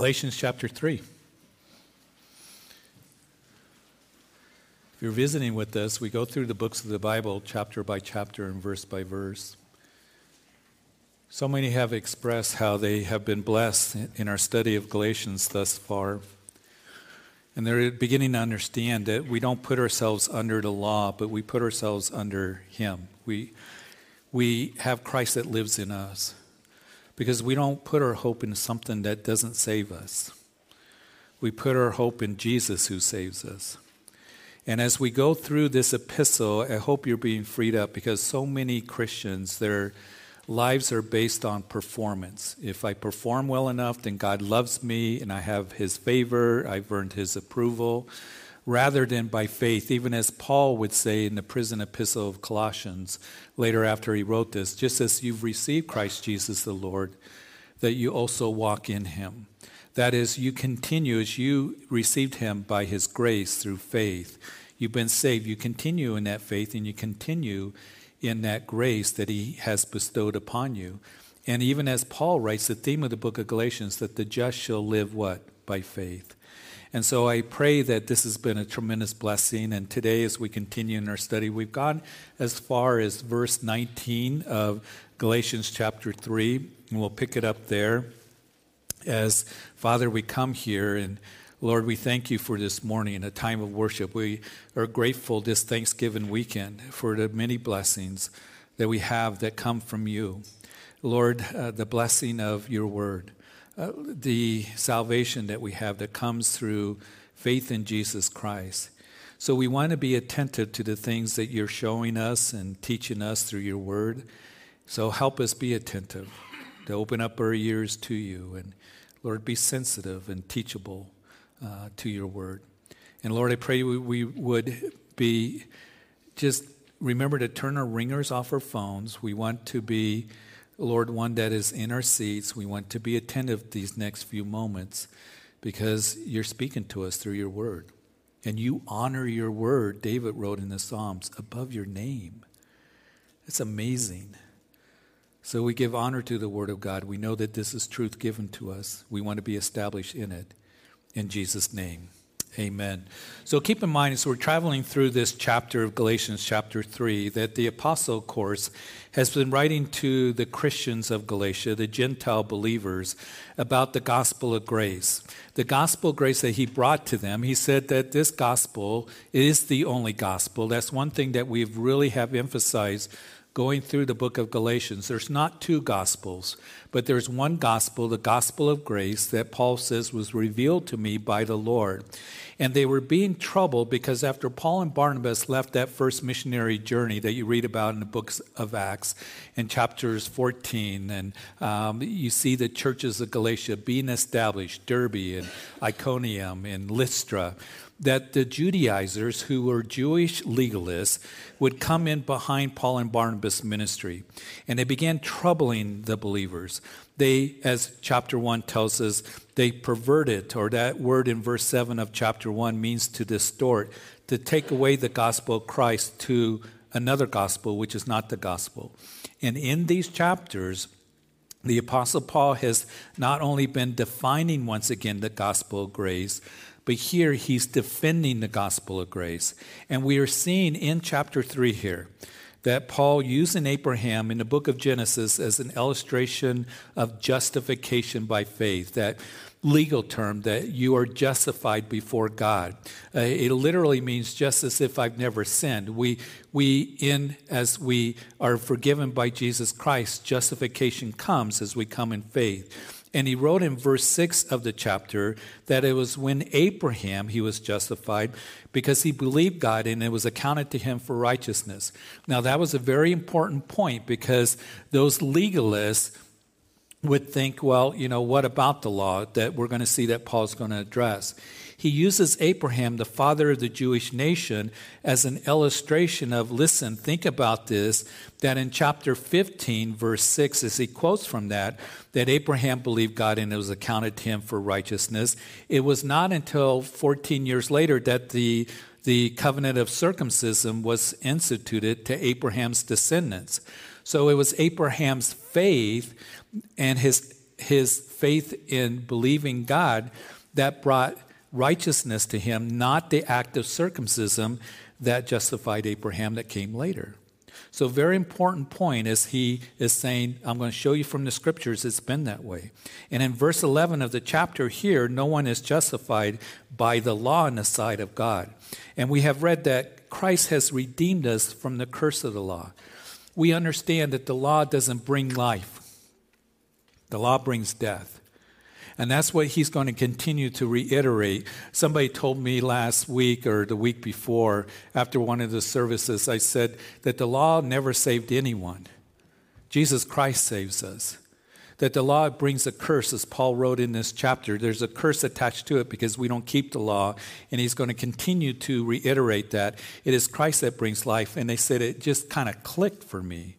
Galatians chapter 3. If you're visiting with us, we go through the books of the Bible chapter by chapter and verse by verse. So many have expressed how they have been blessed in our study of Galatians thus far. And they're beginning to understand that we don't put ourselves under the law, but we put ourselves under Him. We, we have Christ that lives in us because we don't put our hope in something that doesn't save us. We put our hope in Jesus who saves us. And as we go through this epistle, I hope you're being freed up because so many Christians, their lives are based on performance. If I perform well enough, then God loves me and I have his favor, I've earned his approval rather than by faith, even as Paul would say in the prison epistle of Colossians later after he wrote this, just as you've received Christ Jesus the Lord, that you also walk in him. That is, you continue as you received him by his grace through faith. You've been saved. You continue in that faith and you continue in that grace that he has bestowed upon you. And even as Paul writes, the theme of the book of Galatians, that the just shall live what? By faith. And so I pray that this has been a tremendous blessing. And today, as we continue in our study, we've gone as far as verse 19 of Galatians chapter 3, and we'll pick it up there. As Father, we come here and Lord, we thank you for this morning, a time of worship. We are grateful this Thanksgiving weekend for the many blessings that we have that come from you. Lord, uh, the blessing of your word. Uh, the salvation that we have that comes through faith in Jesus Christ. So we want to be attentive to the things that you're showing us and teaching us through your word. So help us be attentive, to open up our ears to you, and Lord, be sensitive and teachable uh, to your word. And Lord, I pray we, we would be just remember to turn our ringers off our phones. We want to be Lord, one that is in our seats. We want to be attentive these next few moments because you're speaking to us through your word. And you honor your word, David wrote in the Psalms, above your name. It's amazing. So we give honor to the word of God. We know that this is truth given to us. We want to be established in it. In Jesus' name. Amen. So keep in mind, as we're traveling through this chapter of Galatians, chapter 3, that the apostle, course, has been writing to the Christians of Galatia, the Gentile believers, about the gospel of grace. The gospel of grace that he brought to them, he said that this gospel is the only gospel. That's one thing that we really have emphasized going through the book of Galatians. There's not two gospels, but there's one gospel, the gospel of grace, that Paul says was revealed to me by the Lord. And they were being troubled because after Paul and Barnabas left that first missionary journey that you read about in the books of Acts in chapters 14, and um, you see the churches of Galatia being established, Derbe and Iconium and Lystra that the Judaizers, who were Jewish legalists, would come in behind Paul and Barnabas' ministry. And they began troubling the believers. They, as chapter 1 tells us, they perverted, or that word in verse 7 of chapter 1 means to distort, to take away the gospel of Christ to another gospel, which is not the gospel. And in these chapters, the Apostle Paul has not only been defining once again the gospel of grace, but here he's defending the gospel of grace. And we are seeing in chapter 3 here that Paul using Abraham in the book of Genesis as an illustration of justification by faith, that legal term that you are justified before God. Uh, it literally means just as if I've never sinned. We, we in as we are forgiven by Jesus Christ, justification comes as we come in faith. And he wrote in verse 6 of the chapter that it was when Abraham he was justified because he believed God and it was accounted to him for righteousness. Now that was a very important point because those legalists would think, well, you know, what about the law that we're going to see that Paul's going to address? He uses Abraham, the father of the Jewish nation, as an illustration of listen, think about this, that in chapter 15, verse 6, as he quotes from that, that Abraham believed God and it was accounted to him for righteousness. It was not until 14 years later that the the covenant of circumcision was instituted to Abraham's descendants. So it was Abraham's faith and his his faith in believing God that brought righteousness to him, not the act of circumcision that justified Abraham that came later. So, very important point is he is saying, I'm going to show you from the scriptures it's been that way. And in verse 11 of the chapter here, no one is justified by the law in the sight of God. And we have read that Christ has redeemed us from the curse of the law. We understand that the law doesn't bring life, the law brings death. And that's what he's going to continue to reiterate. Somebody told me last week or the week before, after one of the services, I said that the law never saved anyone. Jesus Christ saves us. That the law brings a curse, as Paul wrote in this chapter. There's a curse attached to it because we don't keep the law. And he's going to continue to reiterate that. It is Christ that brings life. And they said it just kind of clicked for me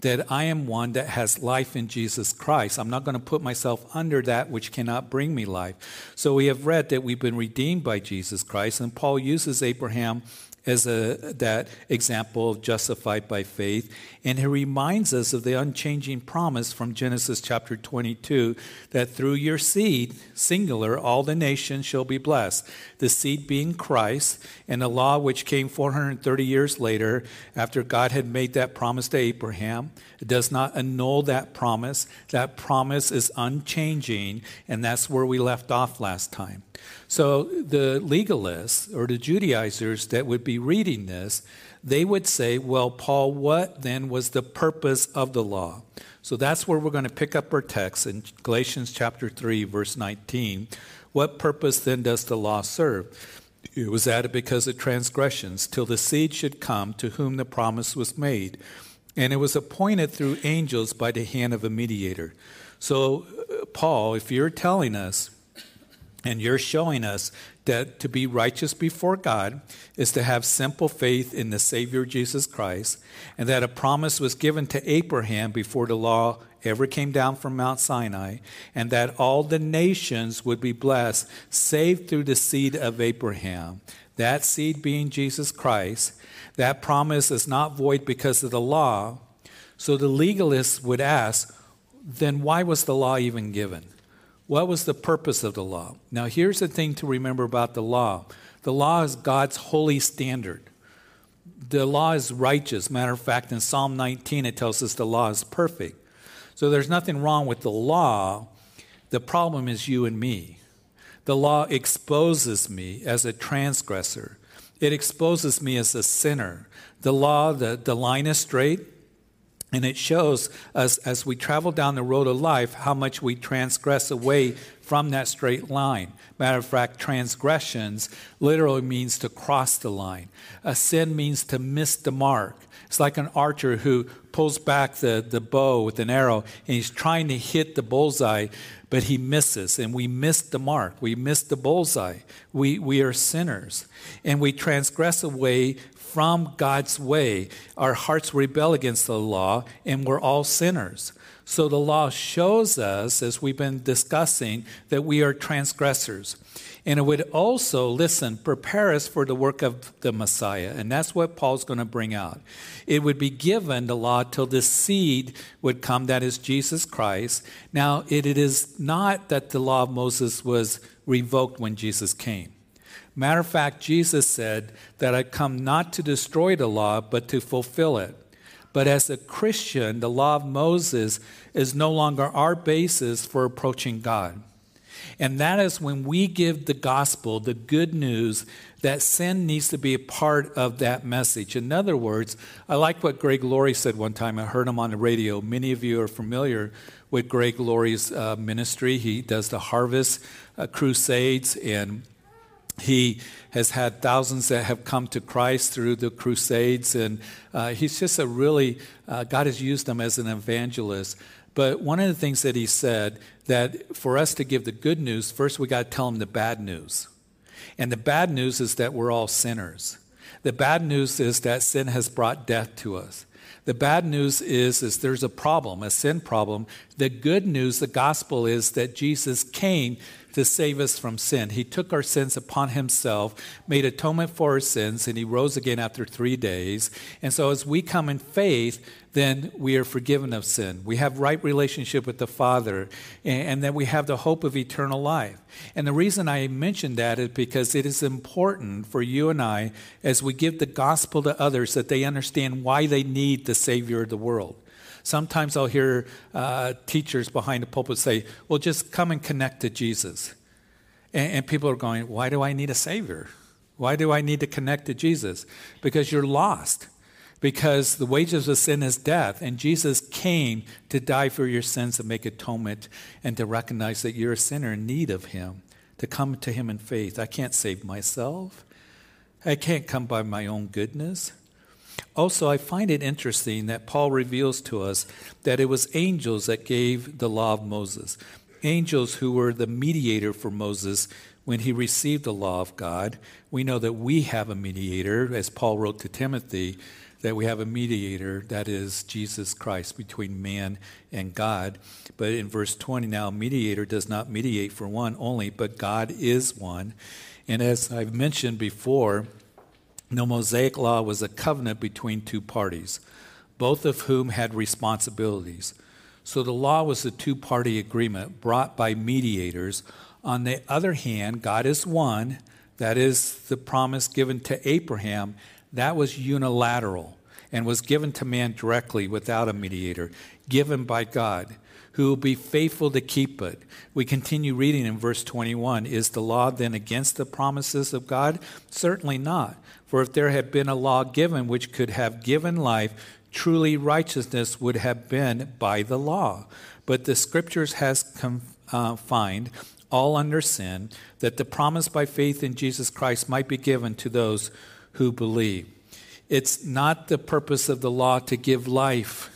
that I am one that has life in Jesus Christ. I'm not going to put myself under that which cannot bring me life. So we have read that we've been redeemed by Jesus Christ, and Paul uses Abraham as a, that example of justified by faith. And he reminds us of the unchanging promise from Genesis chapter 22 that through your seed, singular, all the nations shall be blessed. The seed being Christ, and the law which came 430 years later after God had made that promise to Abraham. It does not annul that promise. That promise is unchanging, and that's where we left off last time. So the legalists or the Judaizers that would be reading this, they would say, well, Paul, what then was the purpose of the law? So that's where we're going to pick up our text in Galatians chapter 3, verse 19. What purpose then does the law serve? It was added because of transgressions, till the seed should come to whom the promise was made. And it was appointed through angels by the hand of a mediator. So, uh, Paul, if you're telling us and you're showing us that to be righteous before God is to have simple faith in the Savior Jesus Christ, and that a promise was given to Abraham before the law ever came down from Mount Sinai, and that all the nations would be blessed, saved through the seed of Abraham. That seed being Jesus Christ. That promise is not void because of the law. So the legalists would ask, then why was the law even given? What was the purpose of the law? Now, here's the thing to remember about the law the law is God's holy standard. The law is righteous. Matter of fact, in Psalm 19, it tells us the law is perfect. So there's nothing wrong with the law. The problem is you and me. The law exposes me as a transgressor, it exposes me as a sinner. The law, the, the line is straight, and it shows us as we travel down the road of life how much we transgress away from that straight line. Matter of fact, transgressions literally means to cross the line. A sin means to miss the mark. It's like an archer who pulls back the, the bow with an arrow and he's trying to hit the bullseye, but he misses. And we miss the mark. We miss the bullseye. We, we are sinners. And we transgress away from God's way. Our hearts rebel against the law, and we're all sinners. So the law shows us, as we've been discussing, that we are transgressors. And it would also, listen, prepare us for the work of the Messiah. And that's what Paul's going to bring out. It would be given, the law, till the seed would come, that is Jesus Christ. Now, it, it is not that the law of Moses was revoked when Jesus came. Matter of fact, Jesus said that I come not to destroy the law, but to fulfill it. But as a Christian, the law of Moses is no longer our basis for approaching God. And that is when we give the gospel, the good news, that sin needs to be a part of that message. In other words, I like what Greg Laurie said one time. I heard him on the radio. Many of you are familiar with Greg Laurie's uh, ministry. He does the Harvest uh, Crusades and he has had thousands that have come to Christ through the Crusades, and uh, he's just a really, uh, God has used him as an evangelist. But one of the things that he said that for us to give the good news, first we got to tell him the bad news. And the bad news is that we're all sinners. The bad news is that sin has brought death to us. The bad news is, is there's a problem, a sin problem. The good news, the gospel is that Jesus came to save us from sin. He took our sins upon himself, made atonement for our sins, and he rose again after three days. And so as we come in faith, then we are forgiven of sin. We have right relationship with the Father, and, then we have the hope of eternal life. And the reason I mention that is because it is important for you and I, as we give the gospel to others, that they understand why they need the Savior of the world. Sometimes I'll hear uh, teachers behind the pulpit say, well, just come and connect to Jesus. And, and people are going, why do I need a Savior? Why do I need to connect to Jesus? Because you're lost. Because the wages of sin is death, and Jesus came to die for your sins and make atonement and to recognize that you're a sinner in need of Him, to come to Him in faith. I can't save myself. I can't come by my own goodness. Also, I find it interesting that Paul reveals to us that it was angels that gave the law of Moses. Angels who were the mediator for Moses when he received the law of God. We know that we have a mediator, as Paul wrote to Timothy, that we have a mediator, that is Jesus Christ, between man and God. But in verse 20 now, mediator does not mediate for one only, but God is one. And as I've mentioned before, the Mosaic Law was a covenant between two parties, both of whom had responsibilities. So the law was a two party agreement brought by mediators. On the other hand, God is one. That is the promise given to Abraham. That was unilateral and was given to man directly without a mediator, given by God, who will be faithful to keep it. We continue reading in verse 21 Is the law then against the promises of God? Certainly not. For if there had been a law given which could have given life, truly righteousness would have been by the law. But the scriptures has confined uh, all under sin, that the promise by faith in Jesus Christ might be given to those who believe. It's not the purpose of the law to give life.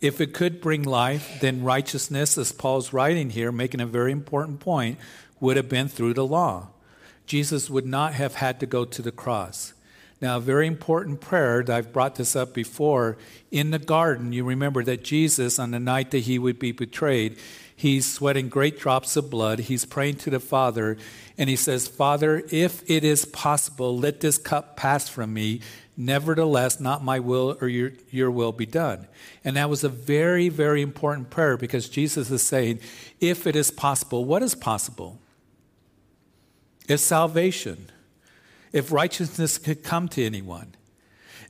If it could bring life, then righteousness, as Paul's writing here, making a very important point, would have been through the law. Jesus would not have had to go to the cross. Now, a very important prayer, that I've brought this up before. In the garden, you remember that Jesus, on the night that he would be betrayed, he's sweating great drops of blood. He's praying to the Father, and he says, Father, if it is possible, let this cup pass from me. Nevertheless, not my will or your, your will be done. And that was a very, very important prayer because Jesus is saying, if it is possible, what is possible? if salvation, if righteousness could come to anyone,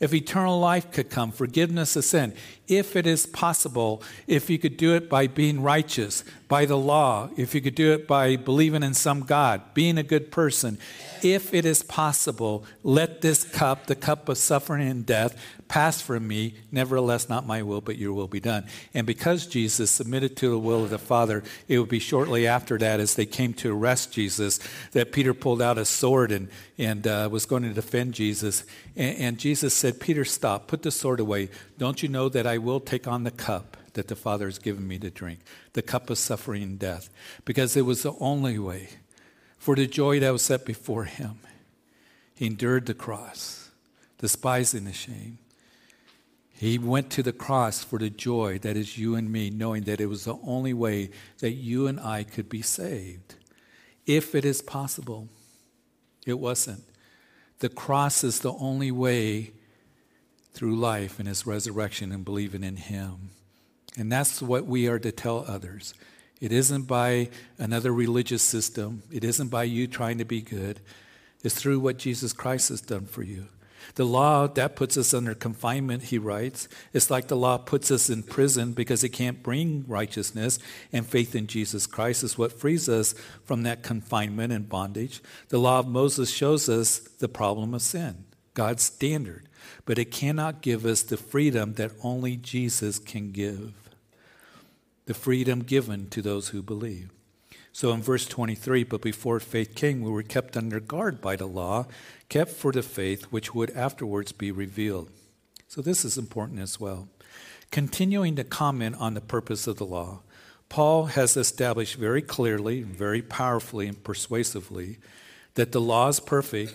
if eternal life could come, forgiveness of sin, if it is possible, if you could do it by being righteous, by the law, if you could do it by believing in some God, being a good person, if it is possible, let this cup, the cup of suffering and death, pass from me. Nevertheless, not my will, but your will be done. And because Jesus submitted to the will of the Father, it would be shortly after that, as they came to arrest Jesus, that Peter pulled out a sword and, and uh, was going to defend Jesus. And, and Jesus said, Peter, stop, put the sword away. Don't you know that I will take on the cup? That the Father has given me to drink, the cup of suffering and death, because it was the only way for the joy that was set before him, he endured the cross, despising the shame. He went to the cross for the joy that is you and me, knowing that it was the only way that you and I could be saved. If it is possible, it wasn't. The cross is the only way through life and his resurrection and believing in him. And that's what we are to tell others. It isn't by another religious system. It isn't by you trying to be good. It's through what Jesus Christ has done for you. The law, that puts us under confinement, he writes. It's like the law puts us in prison because it can't bring righteousness, and faith in Jesus Christ is what frees us from that confinement and bondage. The law of Moses shows us the problem of sin, God's standard, but it cannot give us the freedom that only Jesus can give the freedom given to those who believe. So in verse 23, but before faith came, we were kept under guard by the law, kept for the faith which would afterwards be revealed. So this is important as well. Continuing to comment on the purpose of the law, Paul has established very clearly, very powerfully, and persuasively that the law is perfect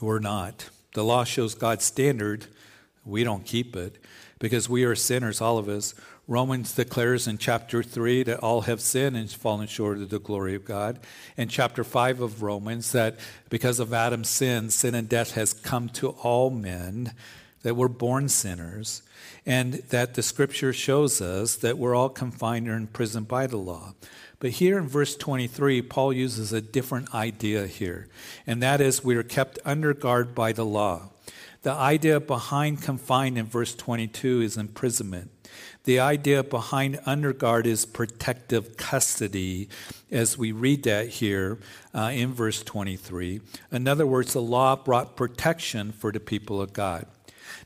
or not. The law shows God's standard. We don't keep it because we are sinners, all of us. Romans declares in chapter 3 that all have sinned and fallen short of the glory of God. And chapter 5 of Romans that because of Adam's sin, sin and death has come to all men, that we're born sinners, and that the scripture shows us that we're all confined or imprisoned by the law. But here in verse 23, Paul uses a different idea here, and that is we are kept under guard by the law. The idea behind confined in verse 22 is imprisonment. The idea behind underguard is protective custody, as we read that here uh, in verse 23. In other words, the law brought protection for the people of God.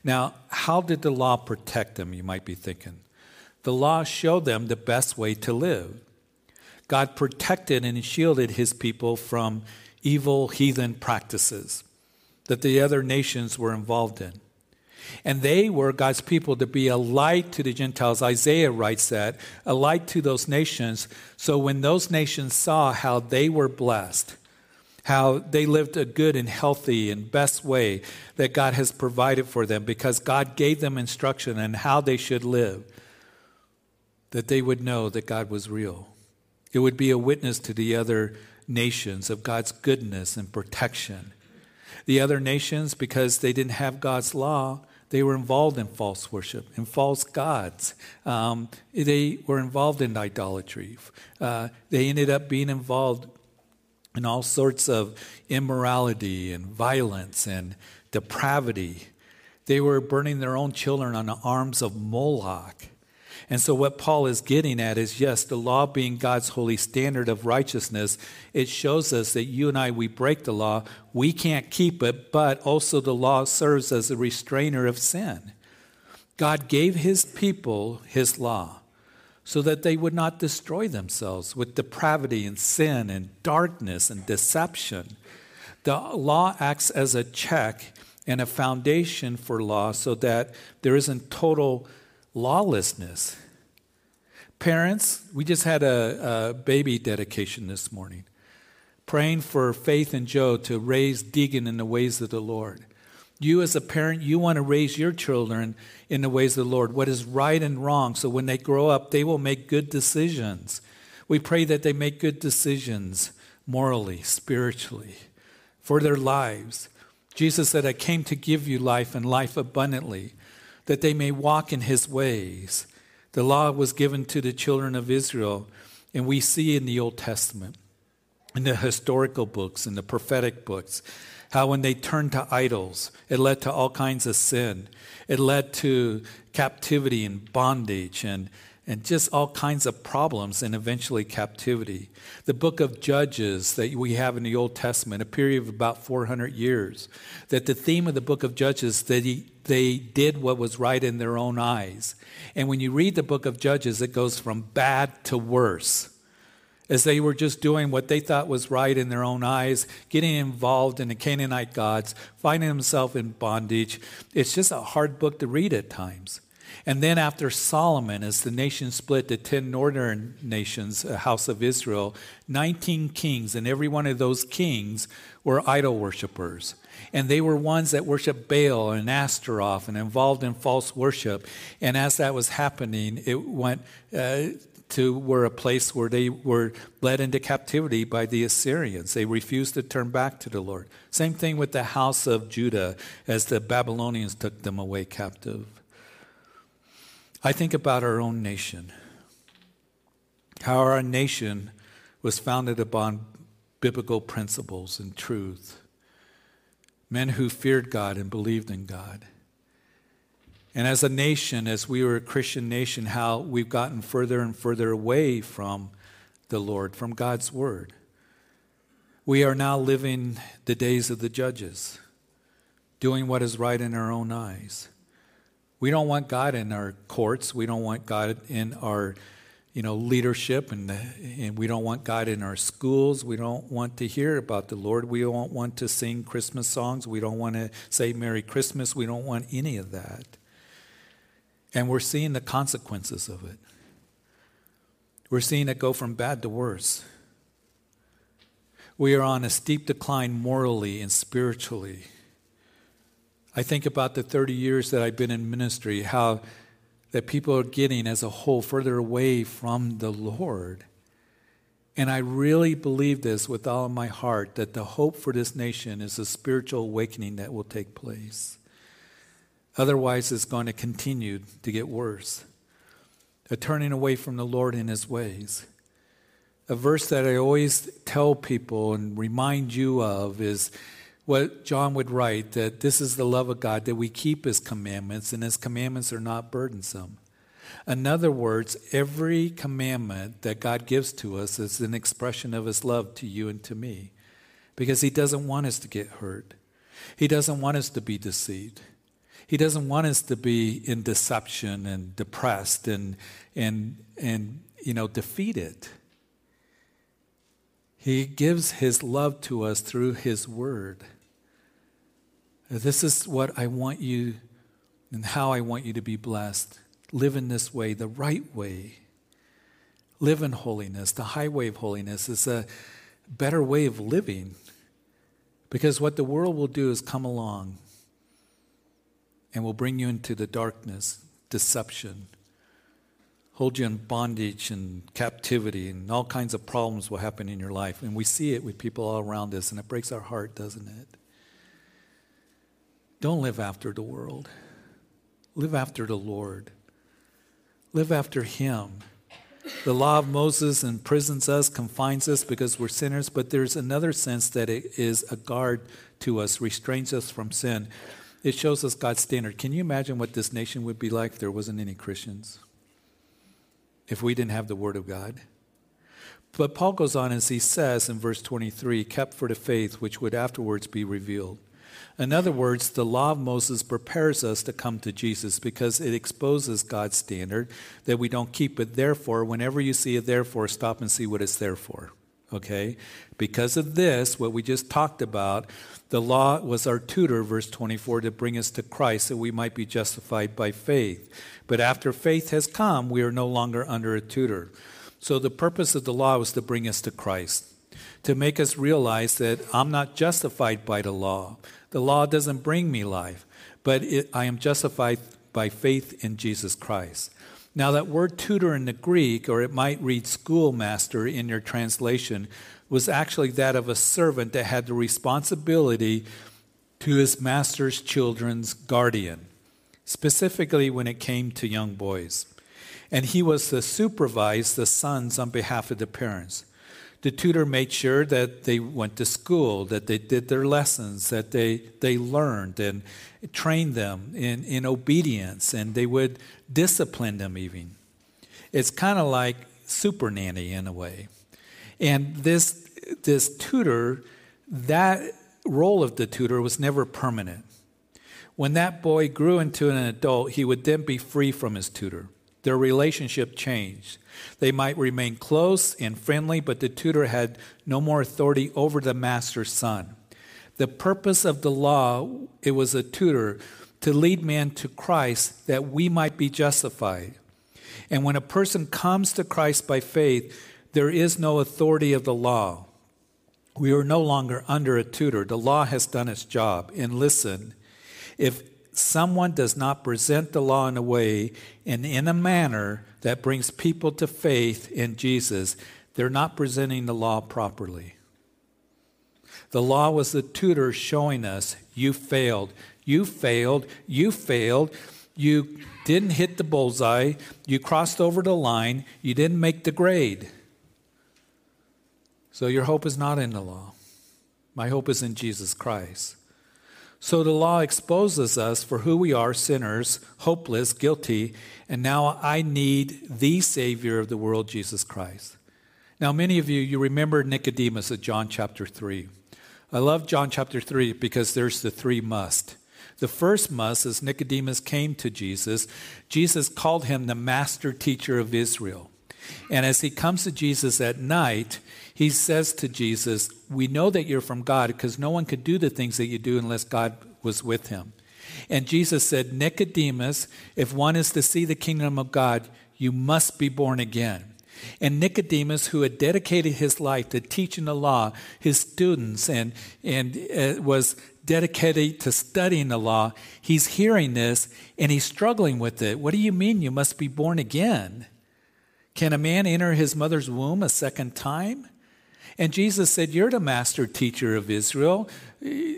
Now, how did the law protect them, you might be thinking? The law showed them the best way to live. God protected and shielded his people from evil heathen practices that the other nations were involved in. And they were God's people to be a light to the Gentiles. Isaiah writes that, a light to those nations. So when those nations saw how they were blessed, how they lived a good and healthy and best way that God has provided for them because God gave them instruction on how they should live, that they would know that God was real. It would be a witness to the other nations of God's goodness and protection. The other nations, because they didn't have God's law, they were involved in false worship, in false gods. Um, they were involved in idolatry. Uh, they ended up being involved in all sorts of immorality and violence and depravity. They were burning their own children on the arms of Moloch. And so, what Paul is getting at is yes, the law being God's holy standard of righteousness, it shows us that you and I, we break the law. We can't keep it, but also the law serves as a restrainer of sin. God gave his people his law so that they would not destroy themselves with depravity and sin and darkness and deception. The law acts as a check and a foundation for law so that there isn't total lawlessness. Parents, we just had a, a, baby dedication this morning, praying for Faith and Joe to raise Deegan in the ways of the Lord. You, as a parent, you want to raise your children in the ways of the Lord, what is right and wrong, so when they grow up, they will make good decisions. We pray that they make good decisions morally, spiritually, for their lives. Jesus said, I came to give you life and life abundantly that they may walk in his ways. The law was given to the children of Israel, and we see in the Old Testament, in the historical books, in the prophetic books, how when they turned to idols, it led to all kinds of sin. It led to captivity and bondage and and just all kinds of problems and eventually captivity. The book of Judges that we have in the Old Testament, a period of about 400 years, that the theme of the book of Judges that he, they did what was right in their own eyes. And when you read the book of Judges, it goes from bad to worse. As they were just doing what they thought was right in their own eyes, getting involved in the Canaanite gods, finding themselves in bondage. It's just a hard book to read at times. And then after Solomon, as the nation split to 10 northern nations, a house of Israel, 19 kings, and every one of those kings were idol worshippers. And they were ones that worshiped Baal and Astaroth and involved in false worship. And as that was happening, it went uh, to were a place where they were led into captivity by the Assyrians. They refused to turn back to the Lord. Same thing with the house of Judah as the Babylonians took them away captive. I think about our own nation, how our nation was founded upon biblical principles and truth, men who feared God and believed in God. And as a nation, as we were a Christian nation, how we've gotten further and further away from the Lord, from God's Word. We are now living the days of the judges, doing what is right in our own eyes. We don't want God in our courts. We don't want God in our you know, leadership, and, and we don't want God in our schools. We don't want to hear about the Lord. We don't want to sing Christmas songs. We don't want to say Merry Christmas. We don't want any of that. And we're seeing the consequences of it. We're seeing it go from bad to worse. We are on a steep decline morally and spiritually. I think about the 30 years that I've been in ministry, how that people are getting as a whole further away from the Lord. And I really believe this with all of my heart that the hope for this nation is a spiritual awakening that will take place. Otherwise, it's going to continue to get worse. A turning away from the Lord in his ways. A verse that I always tell people and remind you of is what John would write that this is the love of God, that we keep his commandments, and his commandments are not burdensome. In other words, every commandment that God gives to us is an expression of His love to you and to me because He doesn't want us to get hurt. He doesn't want us to be deceived. He doesn't want us to be in deception and depressed and, and, and you know, defeated. He gives His love to us through His Word. This is what I want you and how I want you to be blessed live in this way, the right way. Live in holiness. The highway of holiness is a better way of living. Because what the world will do is come along and will bring you into the darkness, deception, hold you in bondage and captivity, and all kinds of problems will happen in your life. And we see it with people all around us, and it breaks our heart, doesn't it? Don't live after the world, live after the Lord. Live after Him. The law of Moses imprisons us, confines us because we're sinners, but there's another sense that it is a guard to us, restrains us from sin. It shows us God's standard. Can you imagine what this nation would be like if there wasn't any Christians? If we didn't have the Word of God? But Paul goes on as he says in verse 23 kept for the faith which would afterwards be revealed. In other words, the law of Moses prepares us to come to Jesus because it exposes God's standard that we don't keep it. Therefore, whenever you see a therefore, stop and see what it's there for. Okay? Because of this, what we just talked about, the law was our tutor, verse 24, to bring us to Christ that we might be justified by faith. But after faith has come, we are no longer under a tutor. So the purpose of the law was to bring us to Christ, to make us realize that I'm not justified by the law. The law doesn't bring me life, but it, I am justified by faith in Jesus Christ. Now, that word tutor in the Greek, or it might read schoolmaster in your translation, was actually that of a servant that had the responsibility to his master's children's guardian, specifically when it came to young boys. And he was to supervise the sons on behalf of the parents the tutor made sure that they went to school, that they did their lessons, that they, they learned and trained them in, in obedience, and they would discipline them even. It's kind of like super nanny in a way. And this, this tutor, that role of the tutor was never permanent. When that boy grew into an adult, he would then be free from his tutor. Their relationship changed. They might remain close and friendly, but the tutor had no more authority over the master's son. The purpose of the law, it was a tutor to lead man to Christ that we might be justified. And when a person comes to Christ by faith, there is no authority of the law. We are no longer under a tutor. The law has done its job. And listen, if someone does not present the law in a way and in a manner that brings people to faith in Jesus, they're not presenting the law properly. The law was the tutor showing us you failed, you failed, you failed, you didn't hit the bullseye, you crossed over the line, you didn't make the grade. So your hope is not in the law. My hope is in Jesus Christ. So the law exposes us for who we are sinners, hopeless, guilty, and now I need the Savior of the world, Jesus Christ. Now, many of you, you remember Nicodemus at John chapter 3. I love John chapter 3 because there's the three must. The first must is Nicodemus came to Jesus. Jesus called him the master teacher of Israel. And as he comes to Jesus at night, he says to Jesus, We know that you're from God because no one could do the things that you do unless God was with him. And Jesus said, Nicodemus, if one is to see the kingdom of God, you must be born again. And Nicodemus, who had dedicated his life to teaching the law, his students, and, and uh, was dedicated to studying the law, he's hearing this and he's struggling with it. What do you mean you must be born again? Can a man enter his mother's womb a second time? And Jesus said, You're the master teacher of Israel.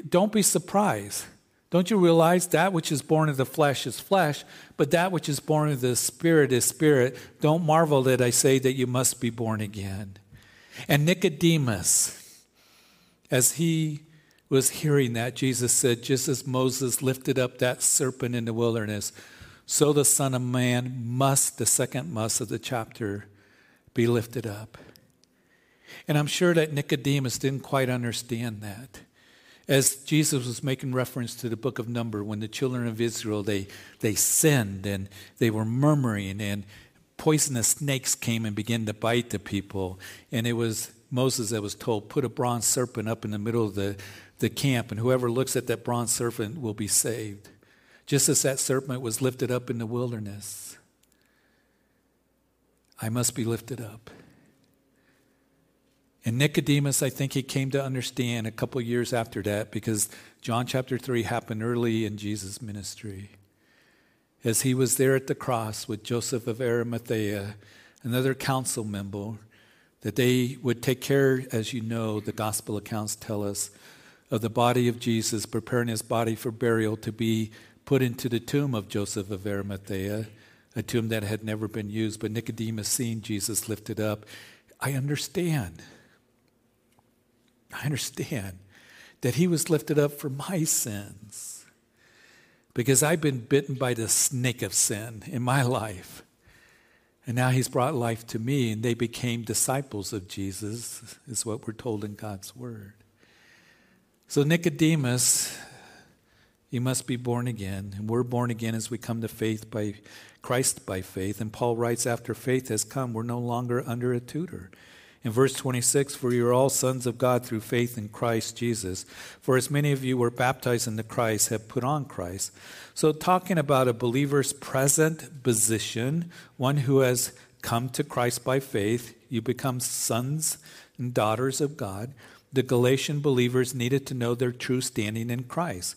Don't be surprised. Don't you realize that which is born of the flesh is flesh, but that which is born of the spirit is spirit? Don't marvel that I say that you must be born again. And Nicodemus, as he was hearing that, Jesus said, just as Moses lifted up that serpent in the wilderness, so the Son of Man must, the second must of the chapter, be lifted up. And I'm sure that Nicodemus didn't quite understand that as Jesus was making reference to the book of Number, when the children of Israel they they sinned and they were murmuring and poisonous snakes came and began to bite the people, and it was Moses that was told, put a bronze serpent up in the middle of the, the camp, and whoever looks at that bronze serpent will be saved. Just as that serpent was lifted up in the wilderness, I must be lifted up. And Nicodemus, I think he came to understand a couple years after that because John chapter 3 happened early in Jesus' ministry. As he was there at the cross with Joseph of Arimathea, another council member, that they would take care, as you know, the gospel accounts tell us, of the body of Jesus, preparing his body for burial to be put into the tomb of Joseph of Arimathea, a tomb that had never been used. But Nicodemus, seeing Jesus lifted up, I understand. I understand that he was lifted up for my sins because I've been bitten by the snake of sin in my life. And now he's brought life to me, and they became disciples of Jesus, is what we're told in God's word. So, Nicodemus, you must be born again. And we're born again as we come to faith by Christ by faith. And Paul writes, after faith has come, we're no longer under a tutor. In verse 26, for you are all sons of God through faith in Christ Jesus. For as many of you were baptized into Christ have put on Christ. So, talking about a believer's present position, one who has come to Christ by faith, you become sons and daughters of God. The Galatian believers needed to know their true standing in Christ.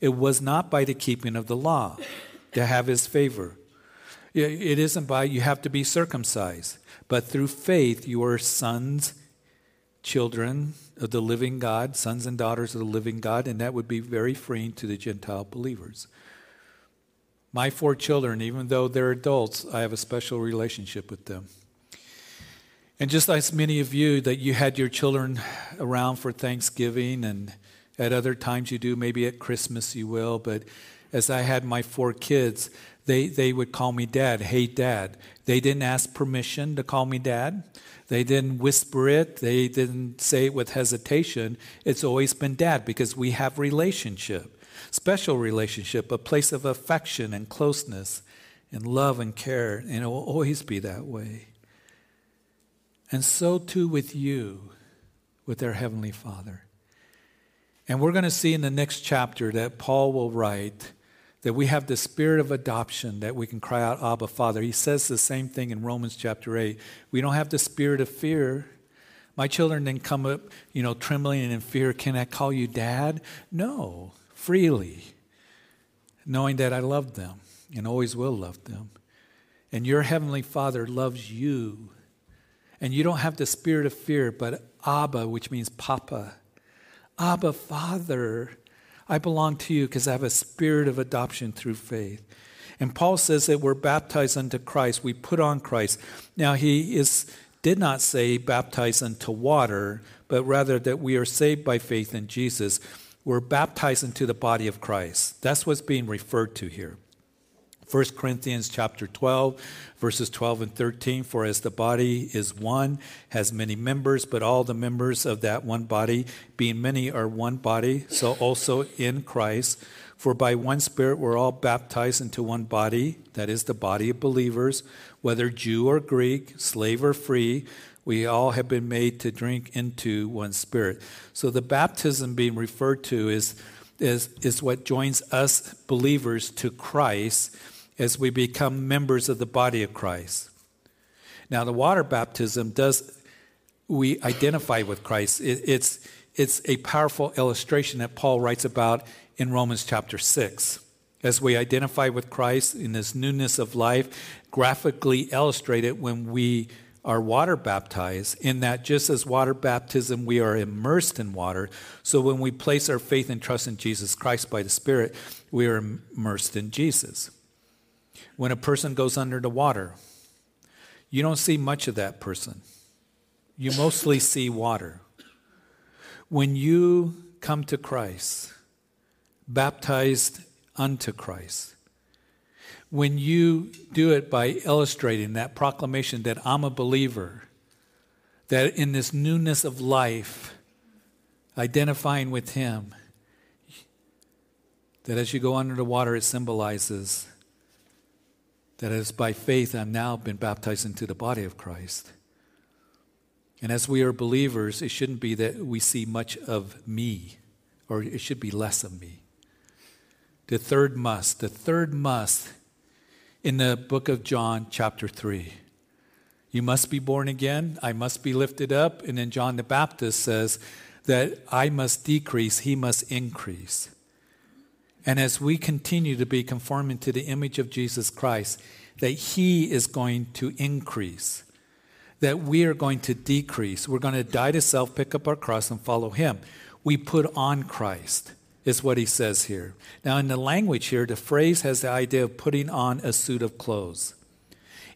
It was not by the keeping of the law to have his favor. It isn't by you have to be circumcised. But through faith, you are sons, children of the living God, sons and daughters of the living God, and that would be very freeing to the Gentile believers. My four children, even though they're adults, I have a special relationship with them. And just as many of you that you had your children around for Thanksgiving and at other times you do, maybe at Christmas you will, but as I had my four kids, they, they would call me dad. Hey, dad. They didn't ask permission to call me dad. They didn't whisper it. They didn't say it with hesitation. It's always been dad because we have relationship, special relationship, a place of affection and closeness and love and care, and it will always be that way. And so too with you, with our Heavenly Father. And we're going to see in the next chapter that Paul will write that we have the spirit of adoption that we can cry out, Abba, Father. He says the same thing in Romans chapter 8. We don't have the spirit of fear. My children didn't come up, you know, trembling and in fear. Can I call you dad? No, freely, knowing that I love them and always will love them. And your heavenly Father loves you. And you don't have the spirit of fear, but Abba, which means Papa. Abba, Father. I belong to you because I have a spirit of adoption through faith. And Paul says that we're baptized unto Christ, we put on Christ. Now, he is, did not say baptized unto water, but rather that we are saved by faith in Jesus. We're baptized into the body of Christ. That's what's being referred to here. 1 Corinthians chapter 12, verses 12 and 13. For as the body is one, has many members, but all the members of that one body, being many, are one body, so also in Christ. For by one Spirit we're all baptized into one body, that is the body of believers, whether Jew or Greek, slave or free. We all have been made to drink into one Spirit. So the baptism being referred to is, is, is what joins us believers to Christ as we become members of the body of Christ. Now, the water baptism does, we identify with Christ. It, it's, it's a powerful illustration that Paul writes about in Romans chapter 6. As we identify with Christ in this newness of life, graphically illustrated when we are water baptized, in that just as water baptism, we are immersed in water. So when we place our faith and trust in Jesus Christ by the Spirit, we are immersed in Jesus. When a person goes under the water, you don't see much of that person. You mostly see water. When you come to Christ, baptized unto Christ, when you do it by illustrating that proclamation that I'm a believer, that in this newness of life, identifying with Him, that as you go under the water, it symbolizes that as by faith I've now been baptized into the body of Christ. And as we are believers, it shouldn't be that we see much of me, or it should be less of me. The third must, the third must in the book of John, chapter 3. You must be born again, I must be lifted up. And then John the Baptist says that I must decrease, he must increase. And as we continue to be conforming to the image of Jesus Christ, that He is going to increase, that we are going to decrease. We're going to die to self, pick up our cross, and follow Him. We put on Christ, is what He says here. Now, in the language here, the phrase has the idea of putting on a suit of clothes.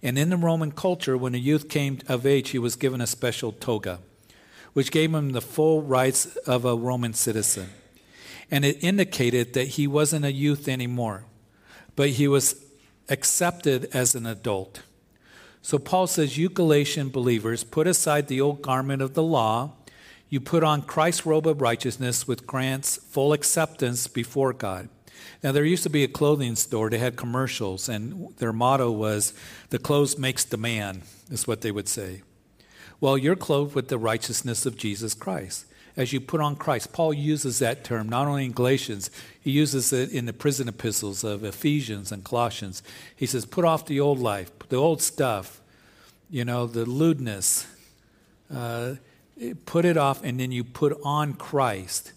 And in the Roman culture, when a youth came of age, he was given a special toga, which gave him the full rights of a Roman citizen and it indicated that he wasn't a youth anymore, but he was accepted as an adult. So Paul says, You Galatian believers, put aside the old garment of the law. You put on Christ's robe of righteousness, which grants full acceptance before God. Now, there used to be a clothing store. They had commercials, and their motto was, The clothes makes the man, is what they would say. Well, you're clothed with the righteousness of Jesus Christ as you put on Christ. Paul uses that term not only in Galatians, he uses it in the prison epistles of Ephesians and Colossians. He says, put off the old life, the old stuff, you know, the lewdness. Uh, put it off, and then you put on Christ.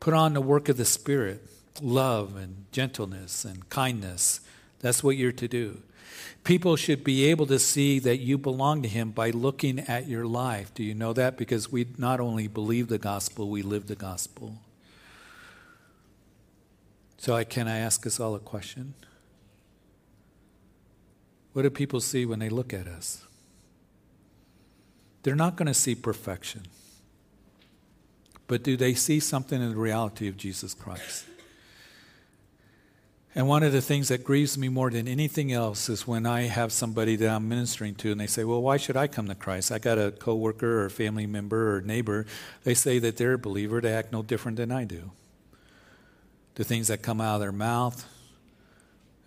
Put on the work of the Spirit love and gentleness and kindness. That's what you're to do. People should be able to see that you belong to Him by looking at your life. Do you know that? Because we not only believe the gospel, we live the gospel. So, I, can I ask us all a question? What do people see when they look at us? They're not going to see perfection. But do they see something in the reality of Jesus Christ? And one of the things that grieves me more than anything else is when I have somebody that I'm ministering to and they say, Well, why should I come to Christ? I got a coworker or family member or neighbor. They say that they're a believer, they act no different than I do. The things that come out of their mouth,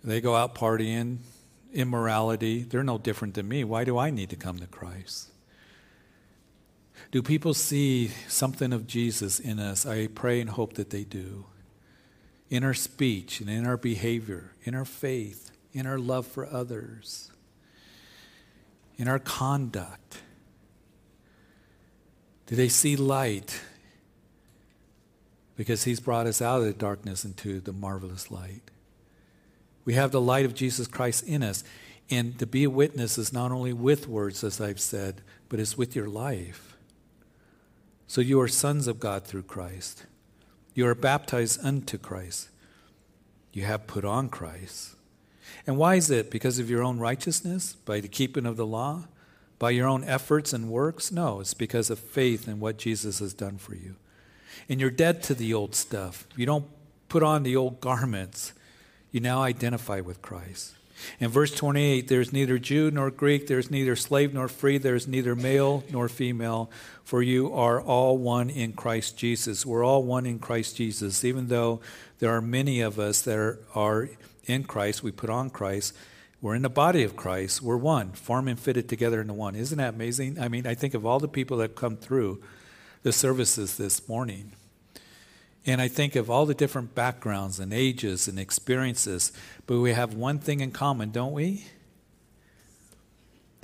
they go out partying, immorality, they're no different than me. Why do I need to come to Christ? Do people see something of Jesus in us? I pray and hope that they do in our speech and in our behavior, in our faith, in our love for others, in our conduct? Do they see light? Because he's brought us out of the darkness into the marvelous light. We have the light of Jesus Christ in us. And to be a witness is not only with words, as I've said, but it's with your life. So you are sons of God through Christ. You are baptized unto Christ. You have put on Christ. And why is it? Because of your own righteousness? By the keeping of the law? By your own efforts and works? No, it's because of faith in what Jesus has done for you. And you're dead to the old stuff. You don't put on the old garments. You now identify with Christ. In verse 28, there's neither Jew nor Greek, there's neither slave nor free, there's neither male nor female, for you are all one in Christ Jesus. We're all one in Christ Jesus. Even though there are many of us that are in Christ, we put on Christ, we're in the body of Christ, we're one, formed and fitted together into one. Isn't that amazing? I mean, I think of all the people that come through the services this morning. And I think of all the different backgrounds and ages and experiences, but we have one thing in common, don't we?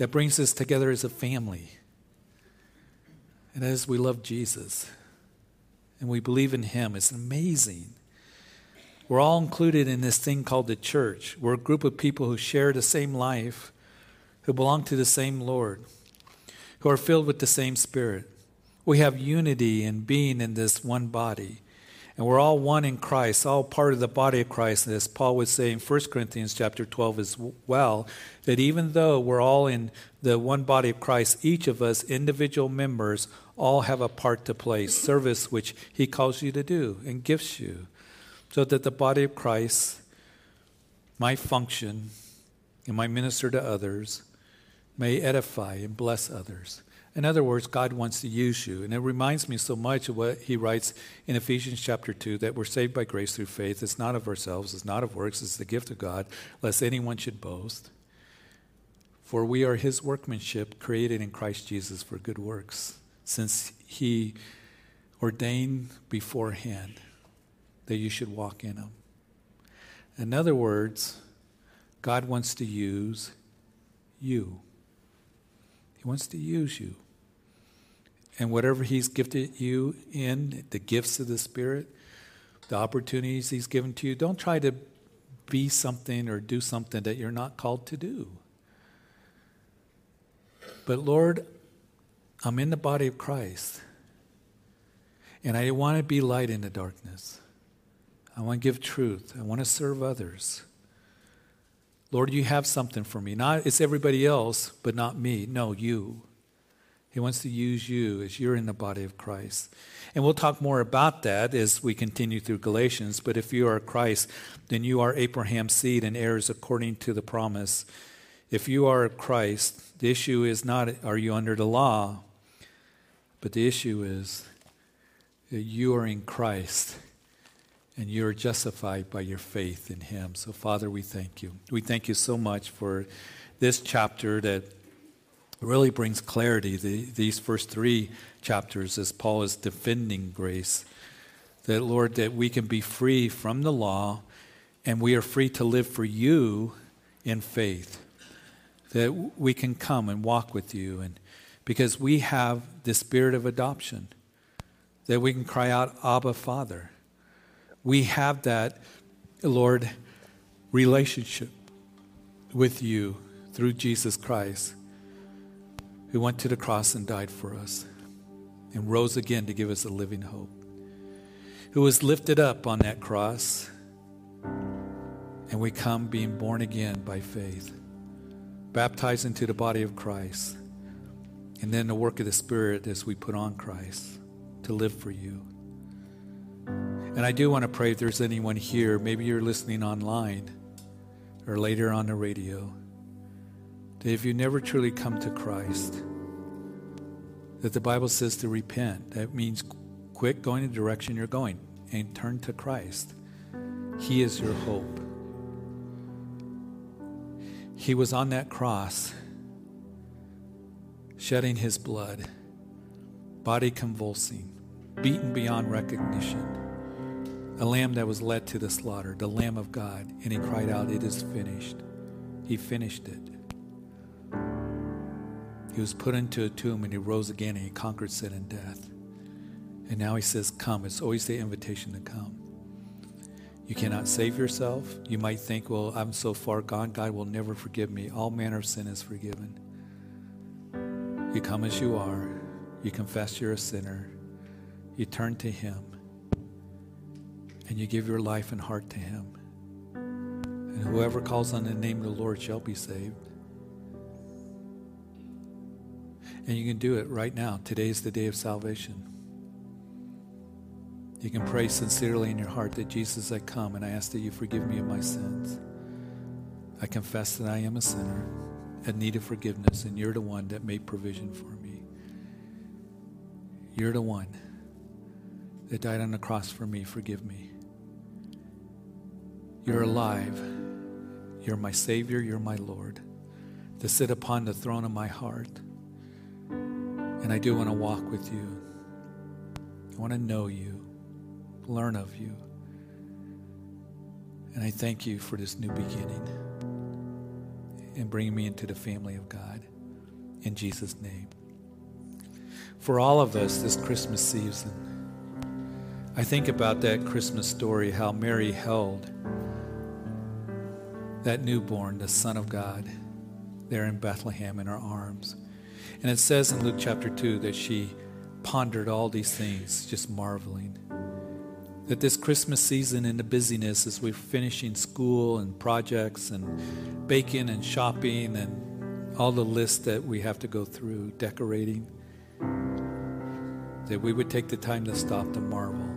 that brings us together as a family. And as we love Jesus and we believe in Him, it's amazing. We're all included in this thing called the church. We're a group of people who share the same life, who belong to the same Lord, who are filled with the same Spirit. We have unity in being in this one body. And we're all one in Christ, all part of the body of Christ. And as Paul would say in 1 Corinthians chapter 12 as well, that even though we're all in the one body of Christ, each of us, individual members, all have a part to play, service which he calls you to do and gifts you, so that the body of Christ might function and might minister to others, may edify and bless others. In other words, God wants to use you. And it reminds me so much of what he writes in Ephesians chapter 2 that we're saved by grace through faith. It's not of ourselves, it's not of works, it's the gift of God, lest anyone should boast. For we are his workmanship, created in Christ Jesus for good works, since he ordained beforehand that you should walk in them. In other words, God wants to use you. He wants to use you. And whatever He's gifted you in, the gifts of the Spirit, the opportunities He's given to you, don't try to be something or do something that you're not called to do. But Lord, I'm in the body of Christ. And I want to be light in the darkness. I want to give truth. I want to serve others. Lord, you have something for me. Not it's everybody else, but not me. No, you. He wants to use you as you're in the body of Christ. And we'll talk more about that as we continue through Galatians. But if you are Christ, then you are Abraham's seed and heirs according to the promise. If you are Christ, the issue is not are you under the law, but the issue is that you are in Christ and you are justified by your faith in Him. So, Father, we thank you. We thank you so much for this chapter that really brings clarity. The, these first three chapters, as Paul is defending grace, that, Lord, that we can be free from the law and we are free to live for you in faith. That we can come and walk with you, and because we have the spirit of adoption, that we can cry out, Abba, Father. We have that, Lord, relationship with you through Jesus Christ who went to the cross and died for us and rose again to give us a living hope, who was lifted up on that cross, and we come being born again by faith, baptized into the body of Christ, and then the work of the Spirit as we put on Christ to live for you. And I do want to pray if there's anyone here, maybe you're listening online or later on the radio that if you never truly come to Christ, that the Bible says to repent. That means quit going the direction you're going and turn to Christ. He is your hope. He was on that cross, shedding his blood, body convulsing, beaten beyond recognition. A lamb that was led to the slaughter, the Lamb of God. And he cried out, It is finished. He finished it. He was put into a tomb and he rose again and he conquered sin and death. And now he says, Come. It's always the invitation to come. You cannot save yourself. You might think, Well, I'm so far gone, God will never forgive me. All manner of sin is forgiven. You come as you are, you confess you're a sinner, you turn to him, and you give your life and heart to him. And whoever calls on the name of the Lord shall be saved. And you can do it right now. Today is the day of salvation. You can pray sincerely in your heart that Jesus, I come and I ask that you forgive me of my sins. I confess that I am a sinner in need of forgiveness, and you're the one that made provision for me. You're the one that died on the cross for me. Forgive me. You're alive. You're my Savior. You're my Lord. To sit upon the throne of my heart. And I do want to walk with you. I want to know you, learn of you. And I thank you for this new beginning and bringing me into the family of God. In Jesus' name. For all of us this Christmas season, I think about that Christmas story how Mary held that newborn, the Son of God, there in Bethlehem in her arms. And it says in Luke chapter 2 that she pondered all these things, just marveling. That this Christmas season in the busyness as we're finishing school and projects and baking and shopping and all the lists that we have to go through, decorating, that we would take the time to stop to marvel.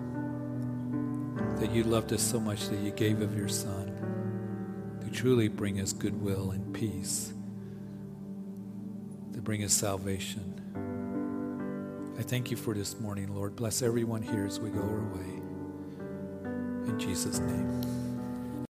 That you loved us so much that you gave of your Son to truly bring us goodwill and peace, to bring us salvation. I thank you for this morning, Lord. Bless everyone here as we go our way. In Jesus' name.